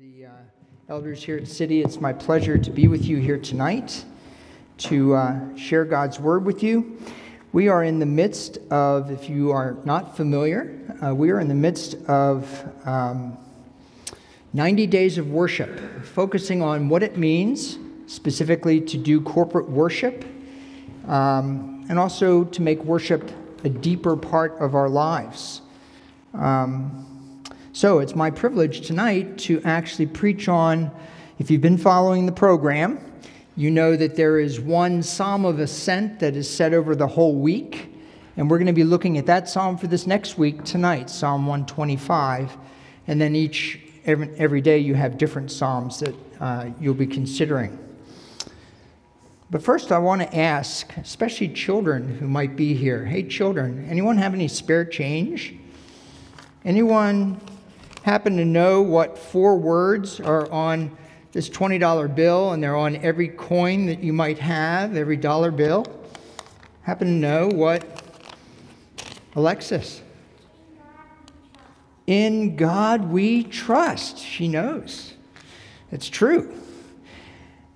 the uh, elders here at City. It's my pleasure to be with you here tonight to uh, share God's word with you. We are in the midst of, if you are not familiar, uh, we are in the midst of um, 90 days of worship, focusing on what it means specifically to do corporate worship um, and also to make worship a deeper part of our lives. Um, so it's my privilege tonight to actually preach on, if you've been following the program, you know that there is one psalm of ascent that is set over the whole week. And we're going to be looking at that psalm for this next week tonight, Psalm 125. And then each, every, every day, you have different psalms that uh, you'll be considering. But first, I want to ask, especially children who might be here hey, children, anyone have any spare change? Anyone happen to know what four words are on this $20 bill and they're on every coin that you might have, every dollar bill? Happen to know what? Alexis. In God we trust. She knows. It's true.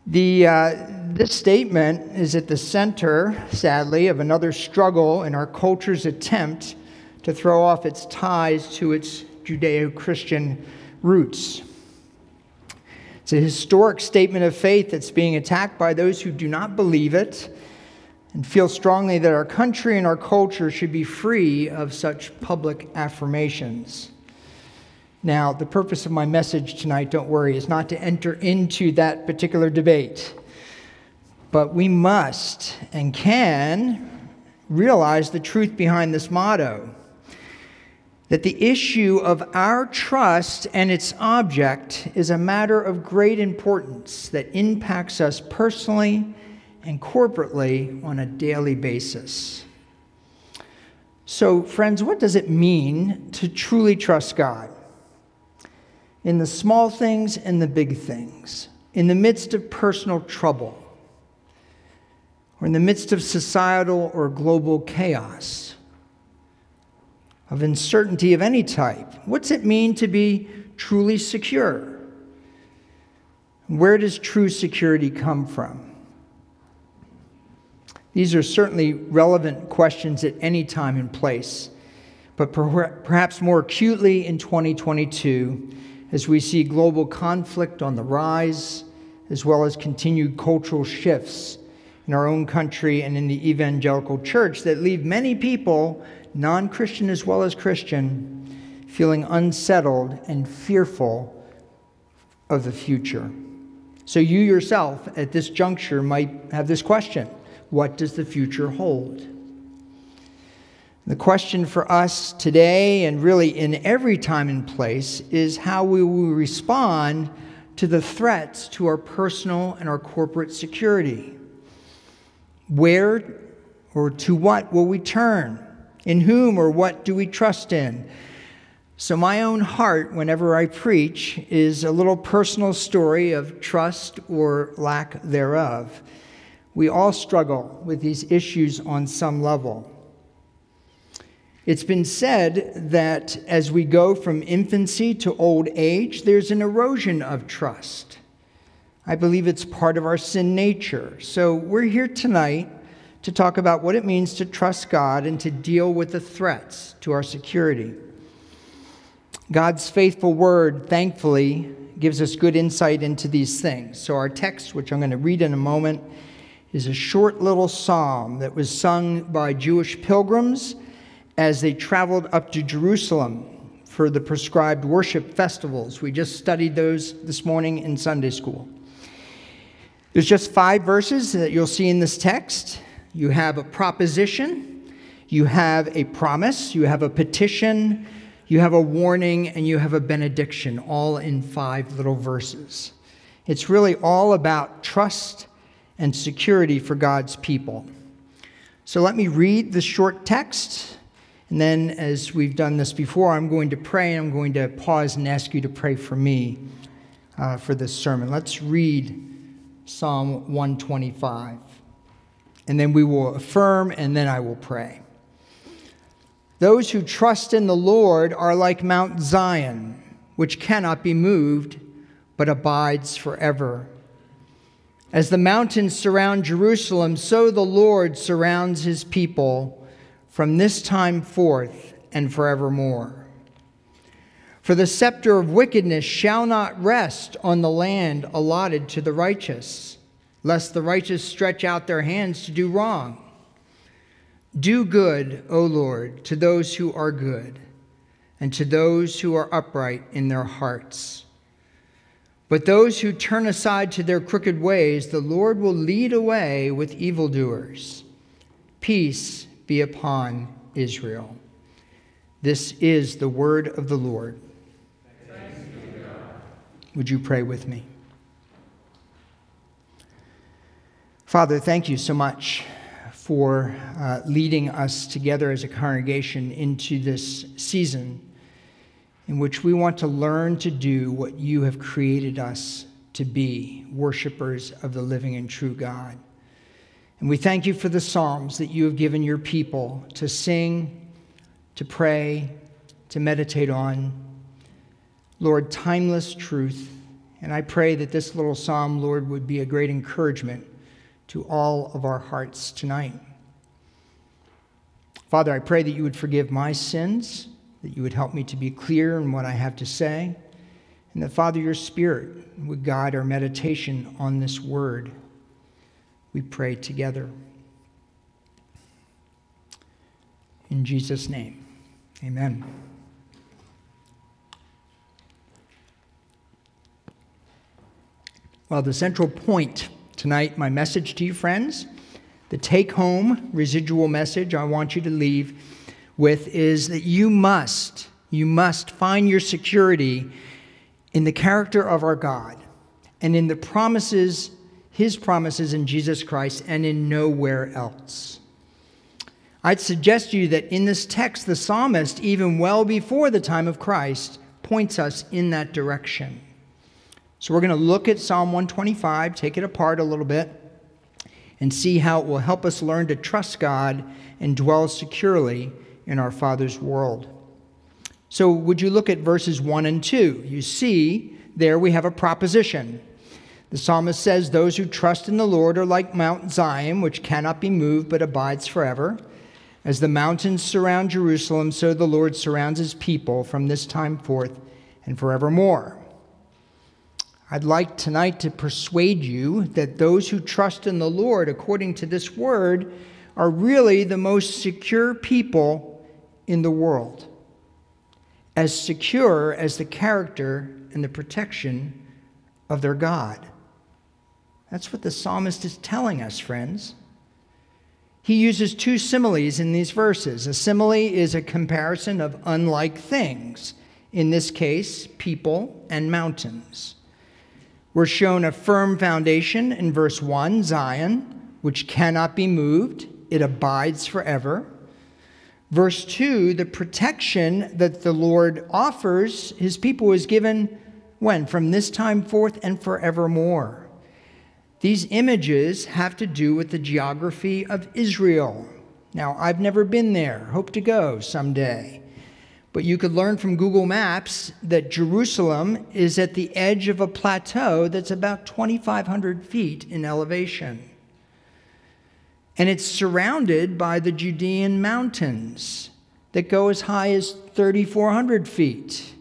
The, uh, this statement is at the center, sadly, of another struggle in our culture's attempt to throw off its ties to its Judeo Christian roots. It's a historic statement of faith that's being attacked by those who do not believe it and feel strongly that our country and our culture should be free of such public affirmations. Now, the purpose of my message tonight, don't worry, is not to enter into that particular debate. But we must and can realize the truth behind this motto that the issue of our trust and its object is a matter of great importance that impacts us personally and corporately on a daily basis. So, friends, what does it mean to truly trust God? In the small things and the big things, in the midst of personal trouble, or in the midst of societal or global chaos of uncertainty of any type. What's it mean to be truly secure? Where does true security come from? These are certainly relevant questions at any time and place, but perhaps more acutely in 2022 as we see global conflict on the rise, as well as continued cultural shifts in our own country and in the evangelical church that leave many people non Christian as well as Christian, feeling unsettled and fearful of the future. So, you yourself at this juncture might have this question What does the future hold? The question for us today, and really in every time and place, is how we will respond to the threats to our personal and our corporate security. Where or to what will we turn? In whom or what do we trust in? So, my own heart, whenever I preach, is a little personal story of trust or lack thereof. We all struggle with these issues on some level. It's been said that as we go from infancy to old age, there's an erosion of trust. I believe it's part of our sin nature. So, we're here tonight to talk about what it means to trust God and to deal with the threats to our security. God's faithful word, thankfully, gives us good insight into these things. So, our text, which I'm going to read in a moment, is a short little psalm that was sung by Jewish pilgrims as they traveled up to Jerusalem for the prescribed worship festivals. We just studied those this morning in Sunday school. There's just five verses that you'll see in this text. You have a proposition, you have a promise, you have a petition, you have a warning, and you have a benediction, all in five little verses. It's really all about trust and security for God's people. So let me read the short text, and then, as we've done this before, I'm going to pray, and I'm going to pause and ask you to pray for me uh, for this sermon. Let's read Psalm 125 and then we will affirm, and then I will pray. Those who trust in the Lord are like Mount Zion, which cannot be moved, but abides forever. As the mountains surround Jerusalem, so the Lord surrounds his people from this time forth and forevermore. For the scepter of wickedness shall not rest on the land allotted to the righteous, lest the righteous stretch out their hands to do wrong. Do good, O Lord, to those who are good, and to those who are upright in their hearts. But those who turn aside to their crooked ways, the Lord will lead away with evildoers. Peace be upon Israel. This is the word of the Lord. Would you pray with me? Father, thank you so much for uh, leading us together as a congregation into this season in which we want to learn to do what you have created us to be worshipers of the living and true God. And we thank you for the Psalms that you have given your people to sing, to pray, to meditate on. Lord, timeless truth. And I pray that this little psalm, Lord, would be a great encouragement to all of our hearts tonight. Father, I pray that you would forgive my sins that you would help me to be clear in what I have to say, and that, Father, your Spirit would guide our meditation on this word. We pray together. In Jesus' name, amen. Well, the central point tonight, my message to you, friends, the take home residual message I want you to leave with is that you must, you must find your security in the character of our God and in the promises, his promises in Jesus Christ, and in nowhere else. I'd suggest to you that in this text, the psalmist, even well before the time of Christ, points us in that direction. So we're going to look at Psalm 125, take it apart a little bit, and see how it will help us learn to trust God and dwell securely in our Father's world. So, would you look at verses 1 and 2? You see, there we have a proposition. The psalmist says, Those who trust in the Lord are like Mount Zion, which cannot be moved but abides forever. As the mountains surround Jerusalem, so the Lord surrounds his people from this time forth and forevermore. I'd like tonight to persuade you that those who trust in the Lord, according to this word, are really the most secure people in the world, as secure as the character and the protection of their God. That's what the psalmist is telling us, friends. He uses two similes in these verses. A simile is a comparison of unlike things, in this case, people and mountains. We're shown a firm foundation in verse 1, Zion, which cannot be moved, it abides forever. Verse 2 the protection that the Lord offers his people is given when? From this time forth and forevermore. These images have to do with the geography of Israel. Now, I've never been there, hope to go someday. But you could learn from Google Maps that Jerusalem is at the edge of a plateau that's about 2,500 feet in elevation and it's surrounded by the Judean mountains that go as high as 3,400 feet.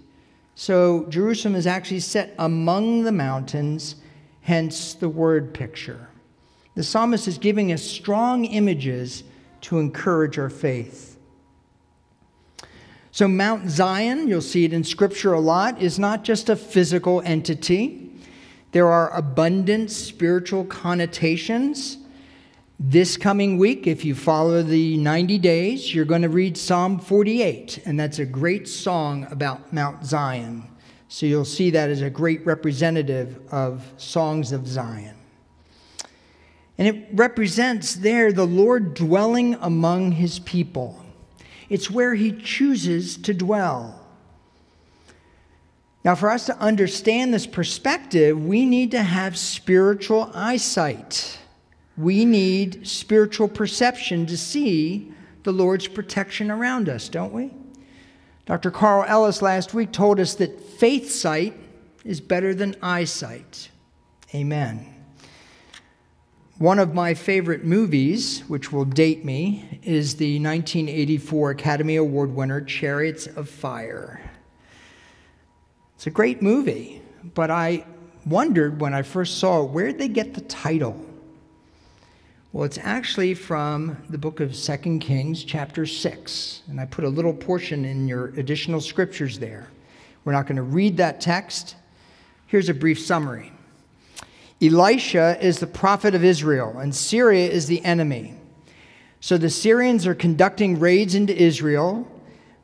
So Jerusalem is actually set among the mountains, hence the word picture. The psalmist is giving us strong images to encourage our faith. So, Mount Zion, you'll see it in Scripture a lot, is not just a physical entity. There are abundant spiritual connotations this coming week, if you follow the 90 days, you're going to read Psalm 48, and that's a great song about Mount Zion. So you'll see that as a great representative of songs of Zion. And it represents there the Lord dwelling among his people. It's where he chooses to dwell. Now, for us to understand this perspective, we need to have spiritual eyesight. We need spiritual perception to see the Lord's protection around us, don't we? Dr. Carl Ellis last week told us that faith sight is better than eyesight. Amen. One of my favorite movies, which will date me, is the 1984 Academy Award winner Chariots of Fire. It's a great movie, but I wondered when I first saw it where'd they get the title? Well, it's actually from the book of Second Kings, chapter 6. And I put a little portion in your additional scriptures there. We're not going to read that text. Here's a brief summary Elisha is the prophet of Israel, and Syria is the enemy. So the Syrians are conducting raids into Israel,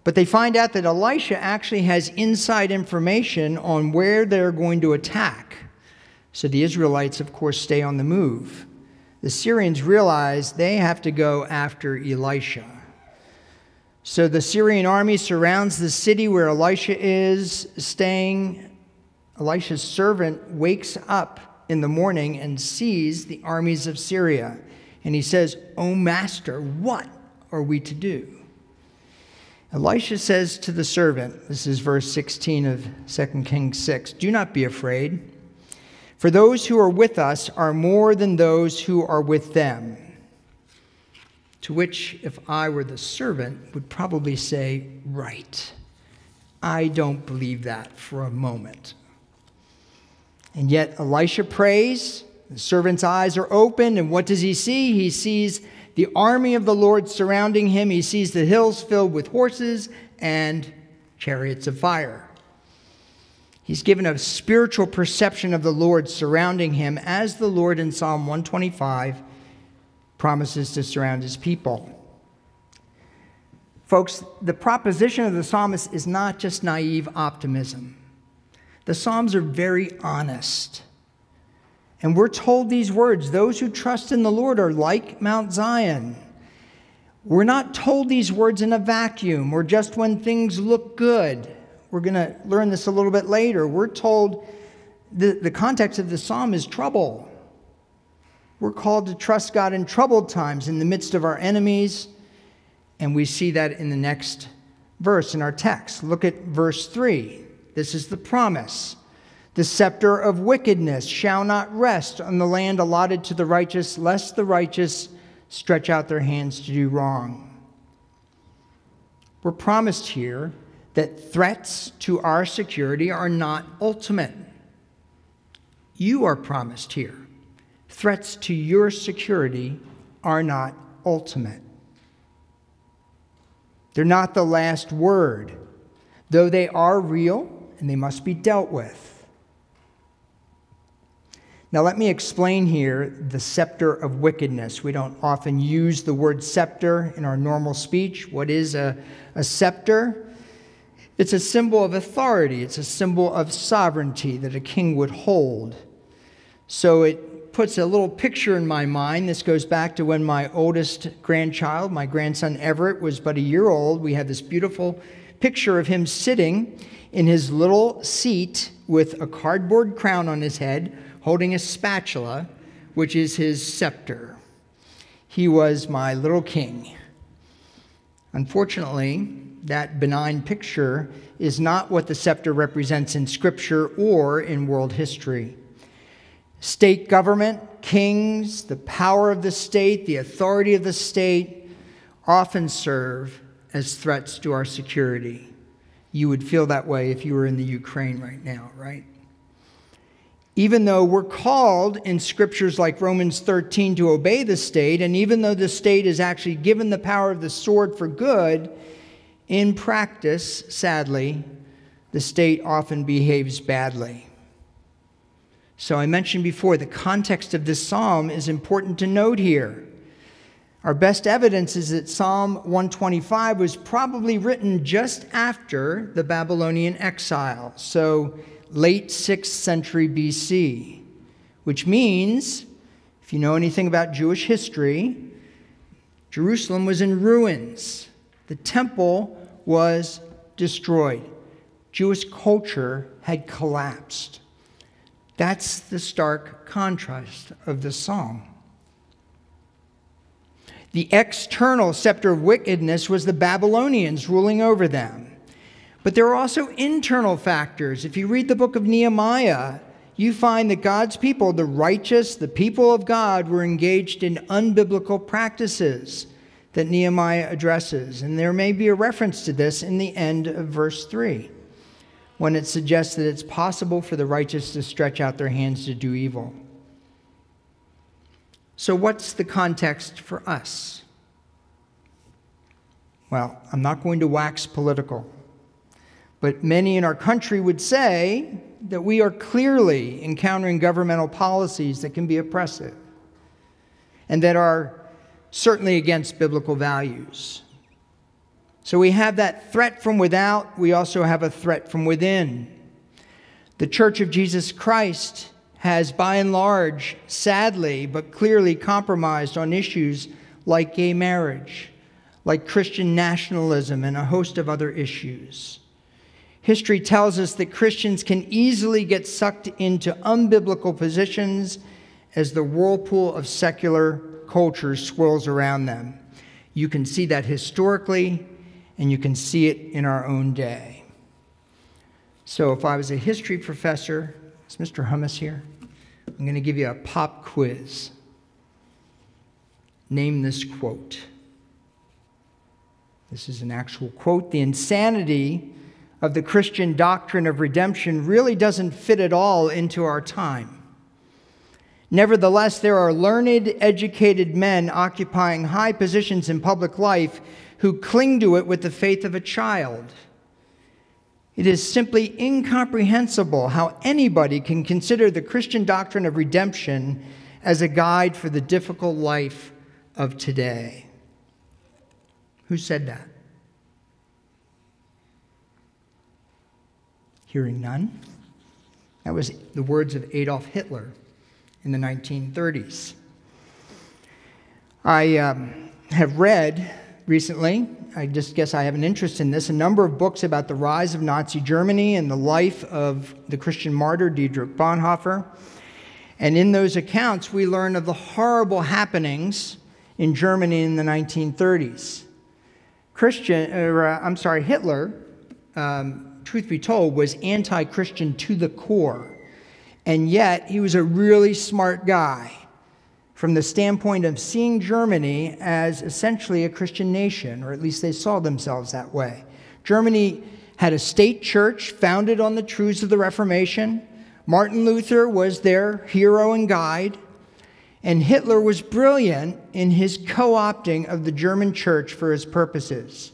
but they find out that Elisha actually has inside information on where they're going to attack. So the Israelites, of course, stay on the move the Syrians realize they have to go after Elisha. So the Syrian army surrounds the city where Elisha is staying. Elisha's servant wakes up in the morning and sees the armies of Syria. And he says, O master, what are we to do? Elisha says to the servant, this is verse 16 of 2 Kings 6, Do not be afraid. For those who are with us are more than those who are with them. To which, if I were the servant, would probably say, Right. I don't believe that for a moment. And yet, Elisha prays. The servant's eyes are open, and what does he see? He sees the army of the Lord surrounding him. He sees the hills filled with horses and chariots of fire. He's given a spiritual perception of the Lord surrounding him, as the Lord in Psalm 125 promises to surround his people. Folks, the proposition of the psalmist is not just naive optimism. The Psalms are very honest. And we're told these words those who trust in the Lord are like Mount Zion. We're not told these words in a vacuum or just when things look good. We're going to learn this a little bit later. We're told the, the context of the psalm is trouble. We're called to trust God in troubled times in the midst of our enemies. And we see that in the next verse in our text. Look at verse 3. This is the promise. The scepter of wickedness shall not rest on the land allotted to the righteous, lest the righteous stretch out their hands to do wrong. We're promised here that threats to our security are not ultimate. You are promised here. Threats to your security are not ultimate. They're not the last word, though they are real and they must be dealt with. Now, let me explain here the scepter of wickedness. We don't often use the word scepter in our normal speech. What is a, a scepter? It's a symbol of authority, it's a symbol of sovereignty that a king would hold. So it puts a little picture in my mind. This goes back to when my oldest grandchild, my grandson Everett, was but a year old. We had this beautiful picture of him sitting in his little seat with a cardboard crown on his head, holding a spatula, which is his scepter. He was my little king. Unfortunately, that benign picture is not what the scepter represents in Scripture or in world history. State government, kings, the power of the state, the authority of the state often serve as threats to our security. You would feel that way if you were in the Ukraine right now, right? Even though we're called in scriptures like Romans 13 to obey the state, and even though the state is actually given the power of the sword for good, in practice, sadly, the state often behaves badly. So I mentioned before, the context of this psalm is important to note here. Our best evidence is that Psalm 125 was probably written just after the Babylonian exile, so late 6th century BC, which means, if you know anything about Jewish history, Jerusalem was in ruins. The temple was destroyed. Jewish culture had collapsed. That's the stark contrast of the psalm. The external scepter of wickedness was the Babylonians ruling over them. But there are also internal factors. If you read the book of Nehemiah, you find that God's people, the righteous, the people of God, were engaged in unbiblical practices that Nehemiah addresses. And there may be a reference to this in the end of verse 3 when it suggests that it's possible for the righteous to stretch out their hands to do evil. So, what's the context for us? Well, I'm not going to wax political, but many in our country would say that we are clearly encountering governmental policies that can be oppressive and that are certainly against biblical values. So we have that threat from without, we also have a threat from within. The Church of Jesus Christ has, by and large, sadly but clearly compromised on issues like gay marriage, like Christian nationalism, and a host of other issues. History tells us that Christians can easily get sucked into unbiblical positions as the whirlpool of secular culture swirls around them. You can see that historically, and you can see it in our own day. So, if I was a history professor is Mr. Hummus here? I'm going to give you a pop quiz. Name this quote. This is an actual quote. The insanity of the Christian doctrine of redemption really doesn't fit at all into our time. Nevertheless, there are learned, educated men occupying high positions in public life who cling to it with the faith of a child. It is simply incomprehensible how anybody can consider the Christian doctrine of redemption as a guide for the difficult life of today. Who said that? Hearing none. That was the words of Adolf Hitler in the 1930s. I um, have read recently. I just guess I have an interest in this. A number of books about the rise of Nazi Germany and the life of the Christian martyr Dietrich Bonhoeffer. And in those accounts, we learn of the horrible happenings in Germany in the 1930s. Christian, or, uh, I'm sorry, Hitler, um, truth be told, was anti Christian to the core. And yet, he was a really smart guy from the standpoint of seeing Germany as essentially a Christian nation, or at least they saw themselves that way. Germany had a state church founded on the truths of the Reformation. Martin Luther was their hero and guide. And Hitler was brilliant in his co opting of the German church for his purposes.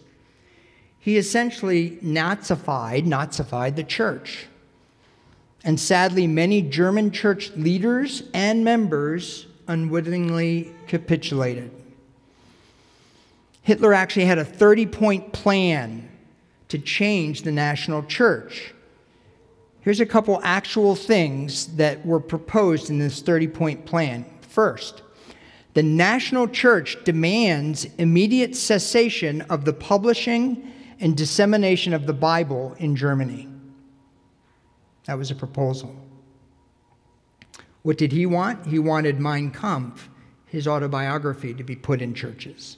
He essentially Nazified, Nazified the church. And sadly, many German church leaders and members unwittingly capitulated. Hitler actually had a 30 point plan to change the national church. Here's a couple actual things that were proposed in this 30 point plan. First, the national church demands immediate cessation of the publishing and dissemination of the Bible in Germany. That was a proposal. What did he want? He wanted Mein Kampf, his autobiography, to be put in churches.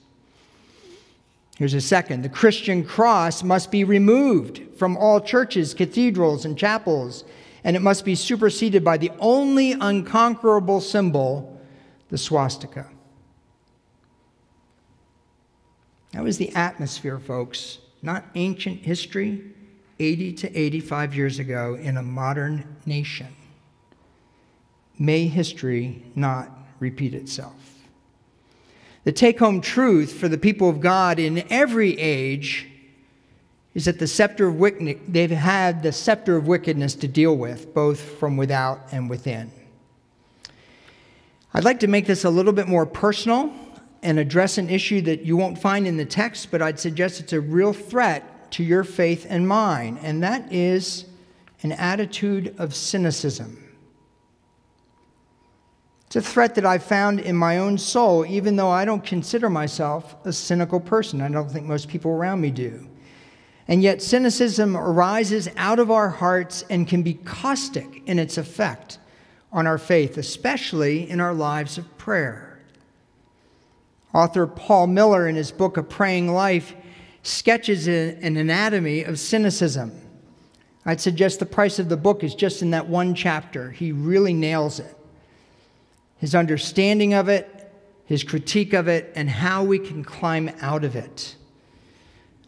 Here's a second the Christian cross must be removed from all churches, cathedrals, and chapels, and it must be superseded by the only unconquerable symbol, the swastika. That was the atmosphere, folks, not ancient history, 80 to 85 years ago in a modern nation. May history not repeat itself. The take home truth for the people of God in every age is that the scepter of wickedness, they've had the scepter of wickedness to deal with, both from without and within. I'd like to make this a little bit more personal and address an issue that you won't find in the text, but I'd suggest it's a real threat to your faith and mine, and that is an attitude of cynicism. It's a threat that I've found in my own soul, even though I don't consider myself a cynical person. I don't think most people around me do. And yet, cynicism arises out of our hearts and can be caustic in its effect on our faith, especially in our lives of prayer. Author Paul Miller, in his book A Praying Life, sketches an anatomy of cynicism. I'd suggest the price of the book is just in that one chapter. He really nails it. His understanding of it, his critique of it, and how we can climb out of it.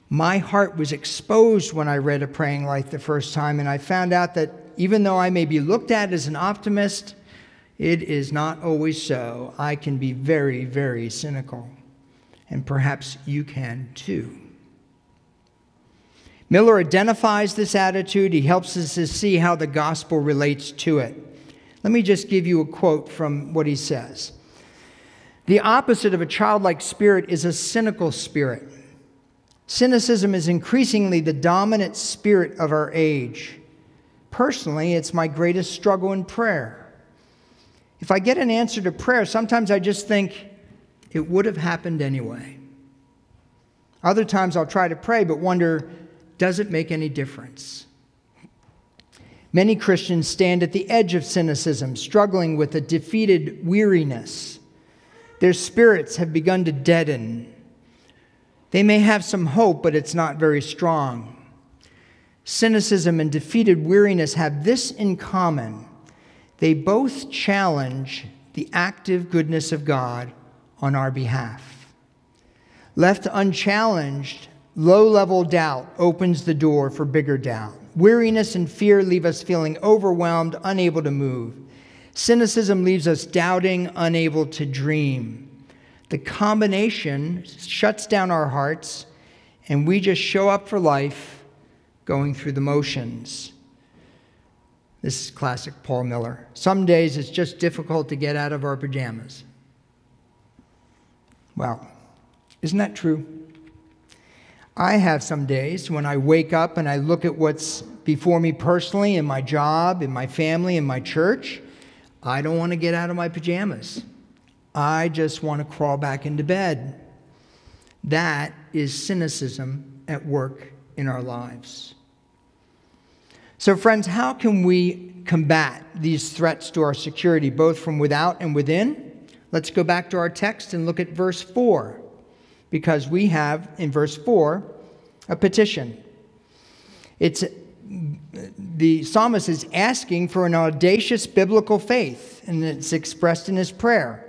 My heart was exposed when I read A Praying Life the first time, and I found out that even though I may be looked at as an optimist, it is not always so. I can be very, very cynical, and perhaps you can too. Miller identifies this attitude. He helps us to see how the gospel relates to it. Let me just give you a quote from what he says. The opposite of a childlike spirit is a cynical spirit. Cynicism is increasingly the dominant spirit of our age. Personally, it's my greatest struggle in prayer. If I get an answer to prayer, sometimes I just think it would have happened anyway. Other times I'll try to pray, but wonder, does it make any difference? Many Christians stand at the edge of cynicism, struggling with a defeated weariness. Their spirits have begun to deaden. They may have some hope, but it's not very strong. Cynicism and defeated weariness have this in common they both challenge the active goodness of God on our behalf. Left unchallenged, low level doubt opens the door for bigger doubt. Weariness and fear leave us feeling overwhelmed, unable to move. Cynicism leaves us doubting, unable to dream. The combination shuts down our hearts, and we just show up for life going through the motions. This is classic Paul Miller. Some days it's just difficult to get out of our pajamas. Well, isn't that true? I have some days when I wake up and I look at what's before me personally in my job, in my family, in my church. I don't want to get out of my pajamas. I just want to crawl back into bed. That is cynicism at work in our lives. So, friends, how can we combat these threats to our security, both from without and within? Let's go back to our text and look at verse 4, because we have in verse 4 a petition. It's the psalmist is asking for an audacious biblical faith, and it's expressed in his prayer.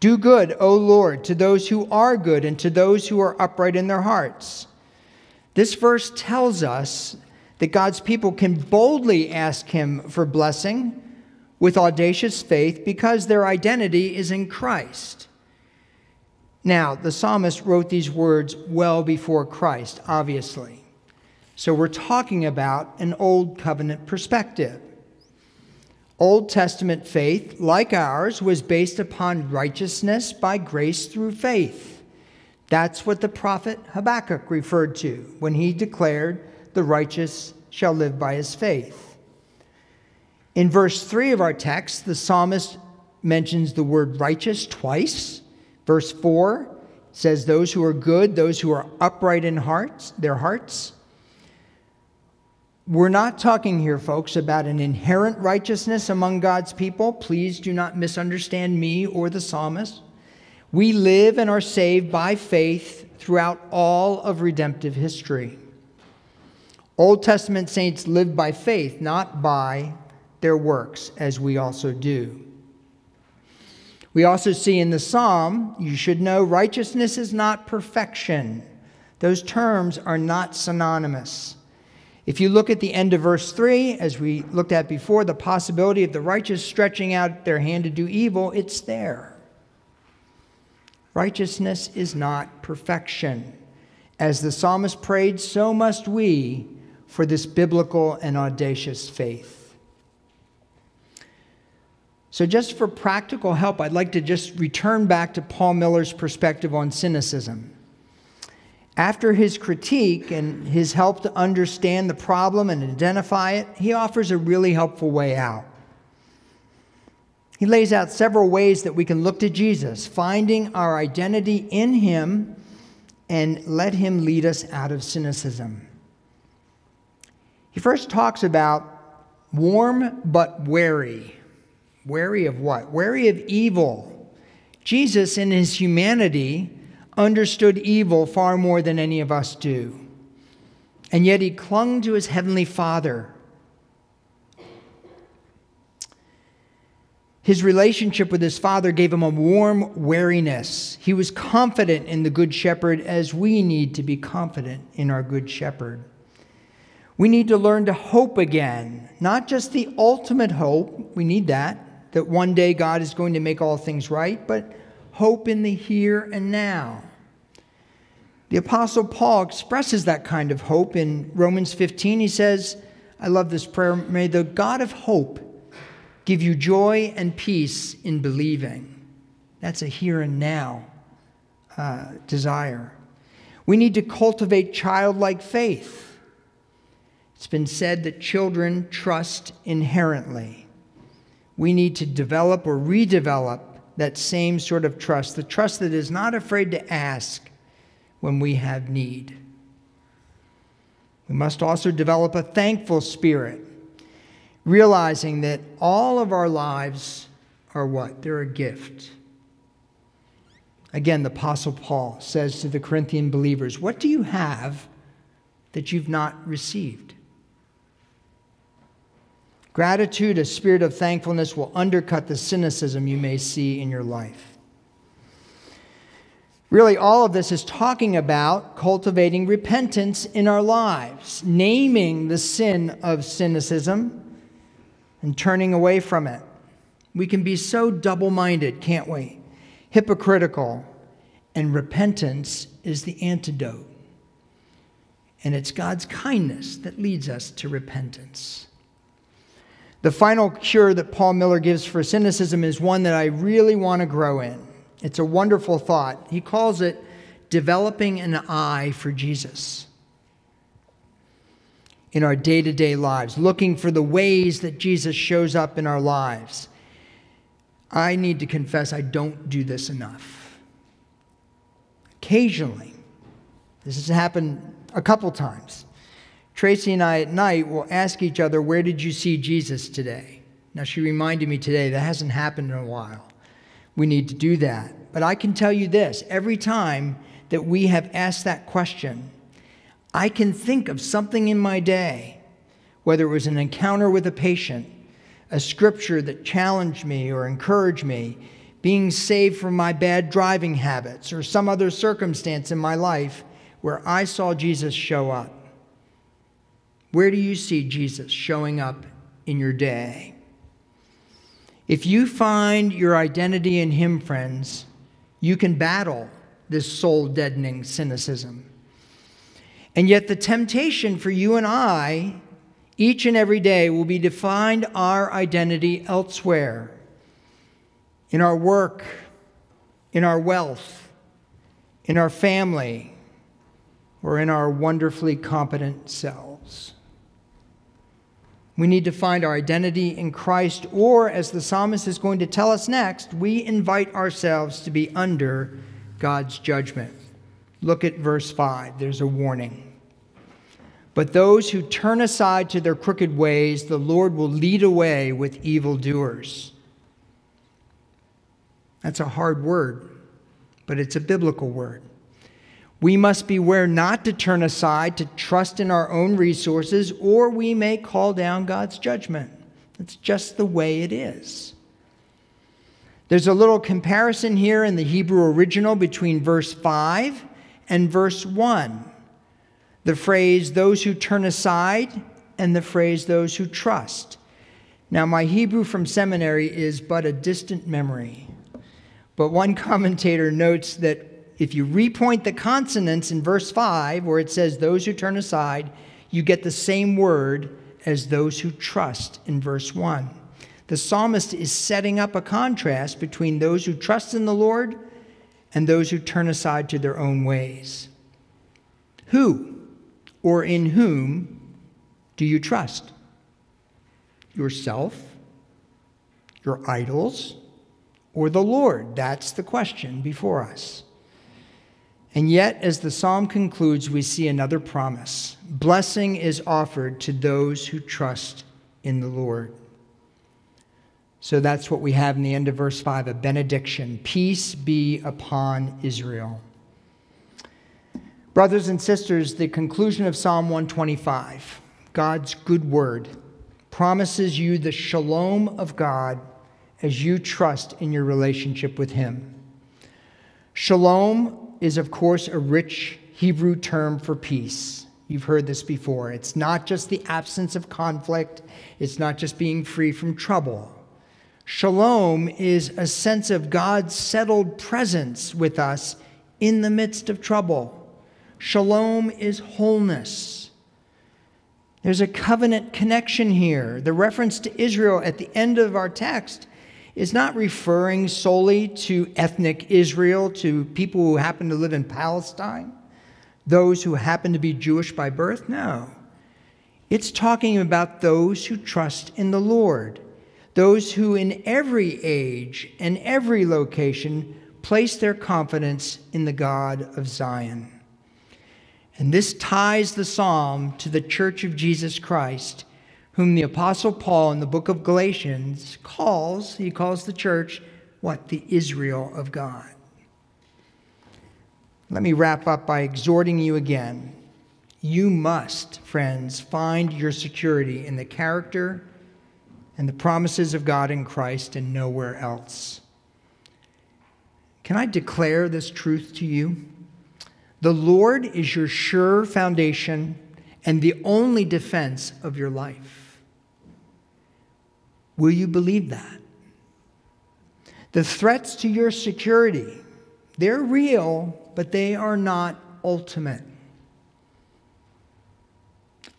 Do good, O Lord, to those who are good and to those who are upright in their hearts. This verse tells us that God's people can boldly ask Him for blessing with audacious faith because their identity is in Christ. Now, the psalmist wrote these words well before Christ, obviously. So we're talking about an Old Covenant perspective. Old Testament faith, like ours, was based upon righteousness by grace through faith. That's what the prophet Habakkuk referred to when he declared the righteous shall live by his faith. In verse 3 of our text, the psalmist mentions the word righteous twice. Verse 4 says, Those who are good, those who are upright in hearts, their hearts. We're not talking here, folks, about an inherent righteousness among God's people. Please do not misunderstand me or the psalmist. We live and are saved by faith throughout all of redemptive history. Old Testament saints lived by faith, not by their works, as we also do. We also see in the psalm, you should know righteousness is not perfection. Those terms are not synonymous. If you look at the end of verse 3, as we looked at before, the possibility of the righteous stretching out their hand to do evil, it's there. Righteousness is not perfection. As the psalmist prayed, so must we for this biblical and audacious faith. So, just for practical help, I'd like to just return back to Paul Miller's perspective on cynicism. After his critique and his help to understand the problem and identify it, he offers a really helpful way out. He lays out several ways that we can look to Jesus, finding our identity in him and let him lead us out of cynicism. He first talks about warm but wary. Wary of what? Wary of evil. Jesus, in his humanity, understood evil far more than any of us do. And yet he clung to his heavenly Father. His relationship with his father gave him a warm wariness. He was confident in the Good Shepherd as we need to be confident in our Good Shepherd. We need to learn to hope again, not just the ultimate hope, we need that, that one day God is going to make all things right, but hope in the here and now. The Apostle Paul expresses that kind of hope in Romans 15. He says, I love this prayer, may the God of hope give you joy and peace in believing. That's a here and now uh, desire. We need to cultivate childlike faith. It's been said that children trust inherently. We need to develop or redevelop that same sort of trust, the trust that is not afraid to ask when we have need. We must also develop a thankful spirit, realizing that all of our lives are what? They're a gift. Again, the Apostle Paul says to the Corinthian believers, What do you have that you've not received? Gratitude, a spirit of thankfulness, will undercut the cynicism you may see in your life. Really, all of this is talking about cultivating repentance in our lives, naming the sin of cynicism and turning away from it. We can be so double minded, can't we? Hypocritical. And repentance is the antidote. And it's God's kindness that leads us to repentance. The final cure that Paul Miller gives for cynicism is one that I really want to grow in. It's a wonderful thought. He calls it developing an eye for Jesus in our day to day lives, looking for the ways that Jesus shows up in our lives. I need to confess I don't do this enough. Occasionally, this has happened a couple times. Tracy and I at night will ask each other, Where did you see Jesus today? Now, she reminded me today that hasn't happened in a while. We need to do that. But I can tell you this every time that we have asked that question, I can think of something in my day, whether it was an encounter with a patient, a scripture that challenged me or encouraged me, being saved from my bad driving habits, or some other circumstance in my life where I saw Jesus show up. Where do you see Jesus showing up in your day? If you find your identity in Him, friends, you can battle this soul deadening cynicism. And yet, the temptation for you and I, each and every day, will be to find our identity elsewhere in our work, in our wealth, in our family, or in our wonderfully competent selves. We need to find our identity in Christ, or as the psalmist is going to tell us next, we invite ourselves to be under God's judgment. Look at verse 5. There's a warning. But those who turn aside to their crooked ways, the Lord will lead away with evildoers. That's a hard word, but it's a biblical word. We must beware not to turn aside to trust in our own resources, or we may call down God's judgment. That's just the way it is. There's a little comparison here in the Hebrew original between verse 5 and verse 1. The phrase, those who turn aside, and the phrase, those who trust. Now, my Hebrew from seminary is but a distant memory. But one commentator notes that if you repoint the consonants in verse 5, where it says, those who turn aside, you get the same word as those who trust in verse 1. The psalmist is setting up a contrast between those who trust in the Lord and those who turn aside to their own ways. Who or in whom do you trust? Yourself, your idols, or the Lord? That's the question before us. And yet, as the psalm concludes, we see another promise blessing is offered to those who trust in the Lord. So that's what we have in the end of verse 5 a benediction. Peace be upon Israel. Brothers and sisters, the conclusion of Psalm 125, God's good word, promises you the shalom of God as you trust in your relationship with Him. Shalom is, of course, a rich Hebrew term for peace. You've heard this before. It's not just the absence of conflict, it's not just being free from trouble. Shalom is a sense of God's settled presence with us in the midst of trouble. Shalom is wholeness. There's a covenant connection here. The reference to Israel at the end of our text is not referring solely to ethnic Israel, to people who happen to live in Palestine, those who happen to be Jewish by birth. No. It's talking about those who trust in the Lord, those who in every age and every location place their confidence in the God of Zion. And this ties the psalm to the church of Jesus Christ, whom the Apostle Paul in the book of Galatians calls, he calls the church, what? The Israel of God. Let me wrap up by exhorting you again. You must, friends, find your security in the character and the promises of God in Christ and nowhere else. Can I declare this truth to you? The Lord is your sure foundation and the only defense of your life. Will you believe that? The threats to your security, they're real, but they are not ultimate.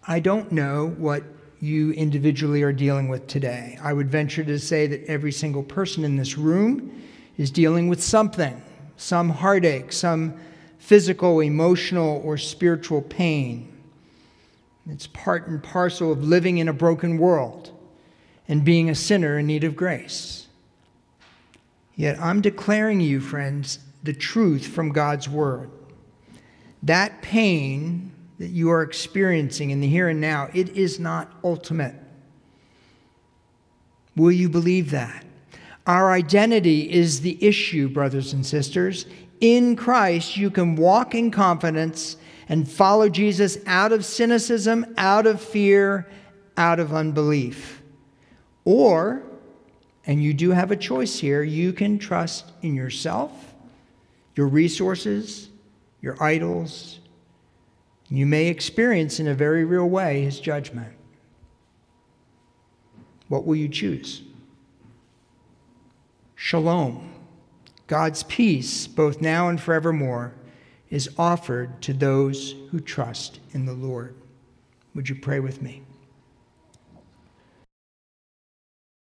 I don't know what you individually are dealing with today. I would venture to say that every single person in this room is dealing with something, some heartache, some physical, emotional, or spiritual pain. It's part and parcel of living in a broken world and being a sinner in need of grace. Yet I'm declaring you, friends, the truth from God's word. That pain that you are experiencing in the here and now, it is not ultimate. Will you believe that? Our identity is the issue, brothers and sisters in Christ, you can walk in confidence and follow Jesus out of cynicism, out of fear, out of unbelief. Or, and you do have a choice here, you can trust in yourself, your resources, your idols. You may experience in a very real way his judgment. What will you choose? Shalom God's peace, both now and forevermore, is offered to those who trust in the Lord. Would you pray with me?